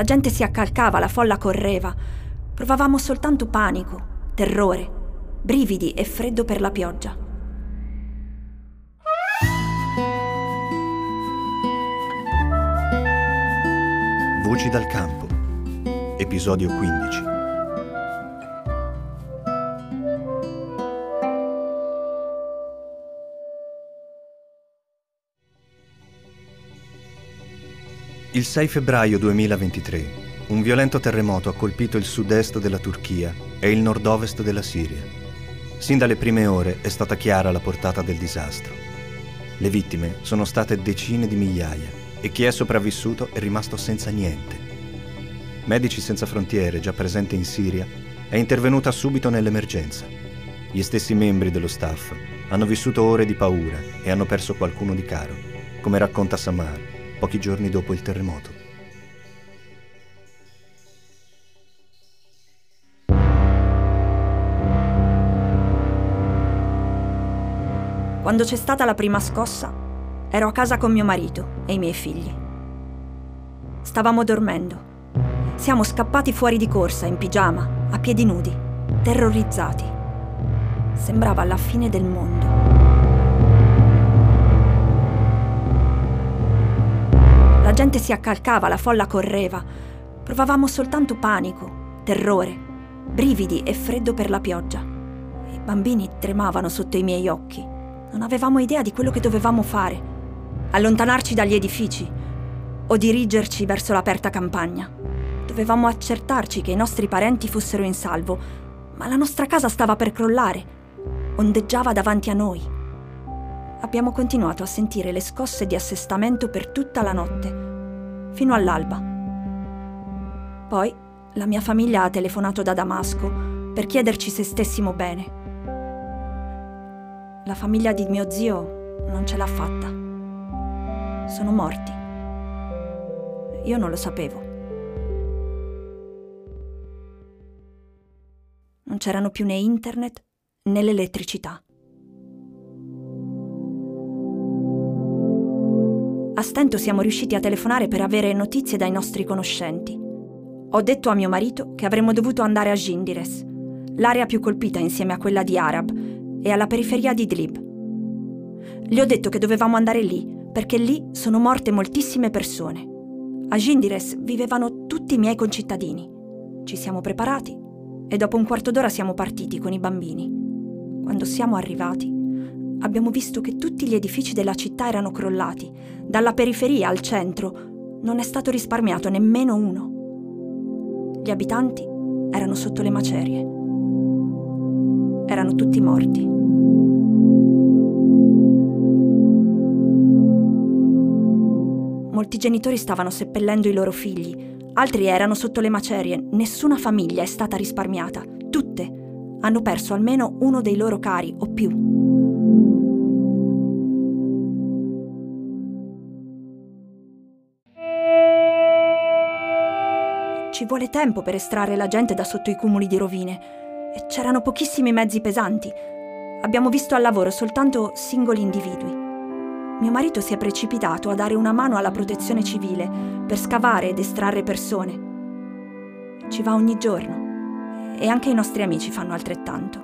La gente si accalcava, la folla correva. Provavamo soltanto panico, terrore, brividi e freddo per la pioggia. Voci dal campo, episodio 15. Il 6 febbraio 2023 un violento terremoto ha colpito il sud-est della Turchia e il nord-ovest della Siria. Sin dalle prime ore è stata chiara la portata del disastro. Le vittime sono state decine di migliaia e chi è sopravvissuto è rimasto senza niente. Medici Senza Frontiere, già presente in Siria, è intervenuta subito nell'emergenza. Gli stessi membri dello staff hanno vissuto ore di paura e hanno perso qualcuno di caro, come racconta Samar, pochi giorni dopo il terremoto. Quando c'è stata la prima scossa, ero a casa con mio marito e i miei figli. Stavamo dormendo. Siamo scappati fuori di corsa, in pigiama, a piedi nudi, terrorizzati. Sembrava la fine del mondo. Gente si accalcava, la folla correva. Provavamo soltanto panico, terrore, brividi e freddo per la pioggia. I bambini tremavano sotto i miei occhi. Non avevamo idea di quello che dovevamo fare. Allontanarci dagli edifici o dirigerci verso l'aperta campagna. Dovevamo accertarci che i nostri parenti fossero in salvo, ma la nostra casa stava per crollare. Ondeggiava davanti a noi abbiamo continuato a sentire le scosse di assestamento per tutta la notte, fino all'alba. Poi la mia famiglia ha telefonato da Damasco per chiederci se stessimo bene. La famiglia di mio zio non ce l'ha fatta. Sono morti. Io non lo sapevo. Non c'erano più né internet né l'elettricità. A stento siamo riusciti a telefonare per avere notizie dai nostri conoscenti. Ho detto a mio marito che avremmo dovuto andare a Gindires, l'area più colpita insieme a quella di Arab e alla periferia di Idlib. Gli ho detto che dovevamo andare lì, perché lì sono morte moltissime persone. A Gindires vivevano tutti i miei concittadini. Ci siamo preparati e dopo un quarto d'ora siamo partiti con i bambini. Quando siamo arrivati, abbiamo visto che tutti gli edifici della città erano crollati. Dalla periferia al centro non è stato risparmiato nemmeno uno. Gli abitanti erano sotto le macerie. Erano tutti morti. Molti genitori stavano seppellendo i loro figli, altri erano sotto le macerie, nessuna famiglia è stata risparmiata, tutte hanno perso almeno uno dei loro cari o più. Ci vuole tempo per estrarre la gente da sotto i cumuli di rovine e c'erano pochissimi mezzi pesanti. Abbiamo visto al lavoro soltanto singoli individui. Mio marito si è precipitato a dare una mano alla protezione civile per scavare ed estrarre persone. Ci va ogni giorno e anche i nostri amici fanno altrettanto.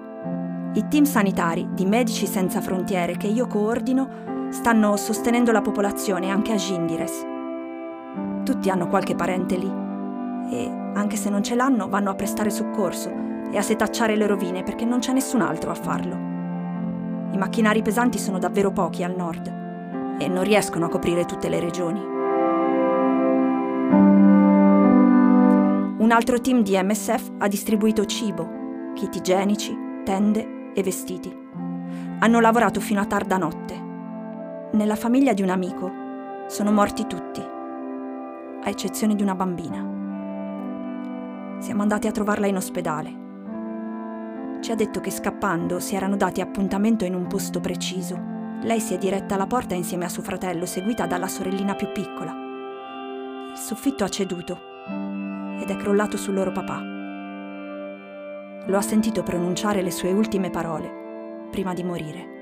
I team sanitari di Medici Senza Frontiere che io coordino stanno sostenendo la popolazione anche a Gindires. Tutti hanno qualche parente lì e, anche se non ce l'hanno, vanno a prestare soccorso e a setacciare le rovine perché non c'è nessun altro a farlo. I macchinari pesanti sono davvero pochi al nord e non riescono a coprire tutte le regioni. Un altro team di MSF ha distribuito cibo, kit igienici, tende e vestiti. Hanno lavorato fino a tarda notte. Nella famiglia di un amico sono morti tutti, a eccezione di una bambina. Siamo andati a trovarla in ospedale. Ci ha detto che scappando si erano dati appuntamento in un posto preciso. Lei si è diretta alla porta insieme a suo fratello, seguita dalla sorellina più piccola. Il soffitto ha ceduto ed è crollato sul loro papà. Lo ha sentito pronunciare le sue ultime parole prima di morire.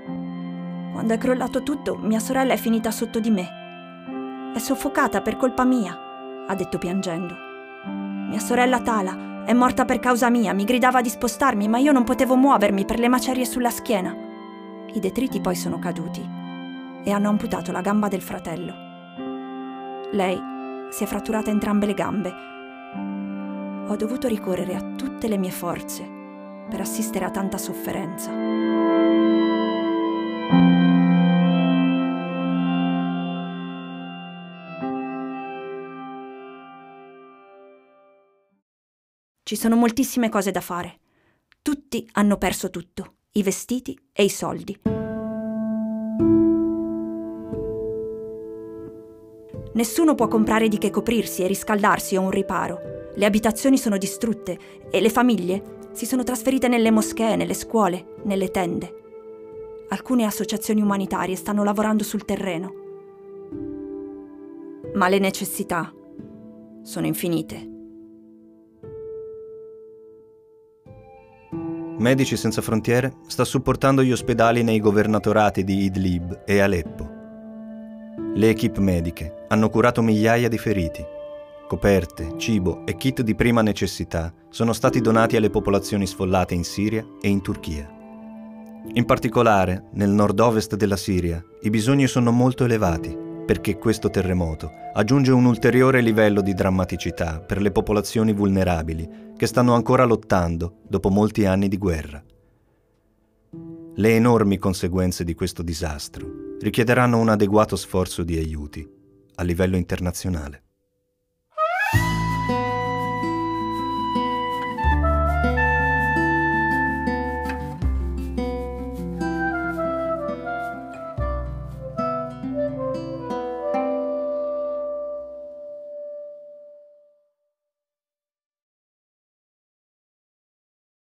Quando è crollato tutto, mia sorella è finita sotto di me. È soffocata per colpa mia, ha detto piangendo. Mia sorella Tala è morta per causa mia, mi gridava di spostarmi, ma io non potevo muovermi per le macerie sulla schiena. I detriti poi sono caduti e hanno amputato la gamba del fratello. Lei si è fratturata entrambe le gambe. Ho dovuto ricorrere a tutte le mie forze per assistere a tanta sofferenza. Ci sono moltissime cose da fare. Tutti hanno perso tutto, i vestiti e i soldi. Nessuno può comprare di che coprirsi e riscaldarsi o un riparo. Le abitazioni sono distrutte e le famiglie si sono trasferite nelle moschee, nelle scuole, nelle tende. Alcune associazioni umanitarie stanno lavorando sul terreno. Ma le necessità sono infinite. Medici Senza Frontiere sta supportando gli ospedali nei governatorati di Idlib e Aleppo. Le equip mediche hanno curato migliaia di feriti. Coperte, cibo e kit di prima necessità sono stati donati alle popolazioni sfollate in Siria e in Turchia. In particolare, nel nord-ovest della Siria, i bisogni sono molto elevati perché questo terremoto aggiunge un ulteriore livello di drammaticità per le popolazioni vulnerabili che stanno ancora lottando dopo molti anni di guerra. Le enormi conseguenze di questo disastro richiederanno un adeguato sforzo di aiuti a livello internazionale.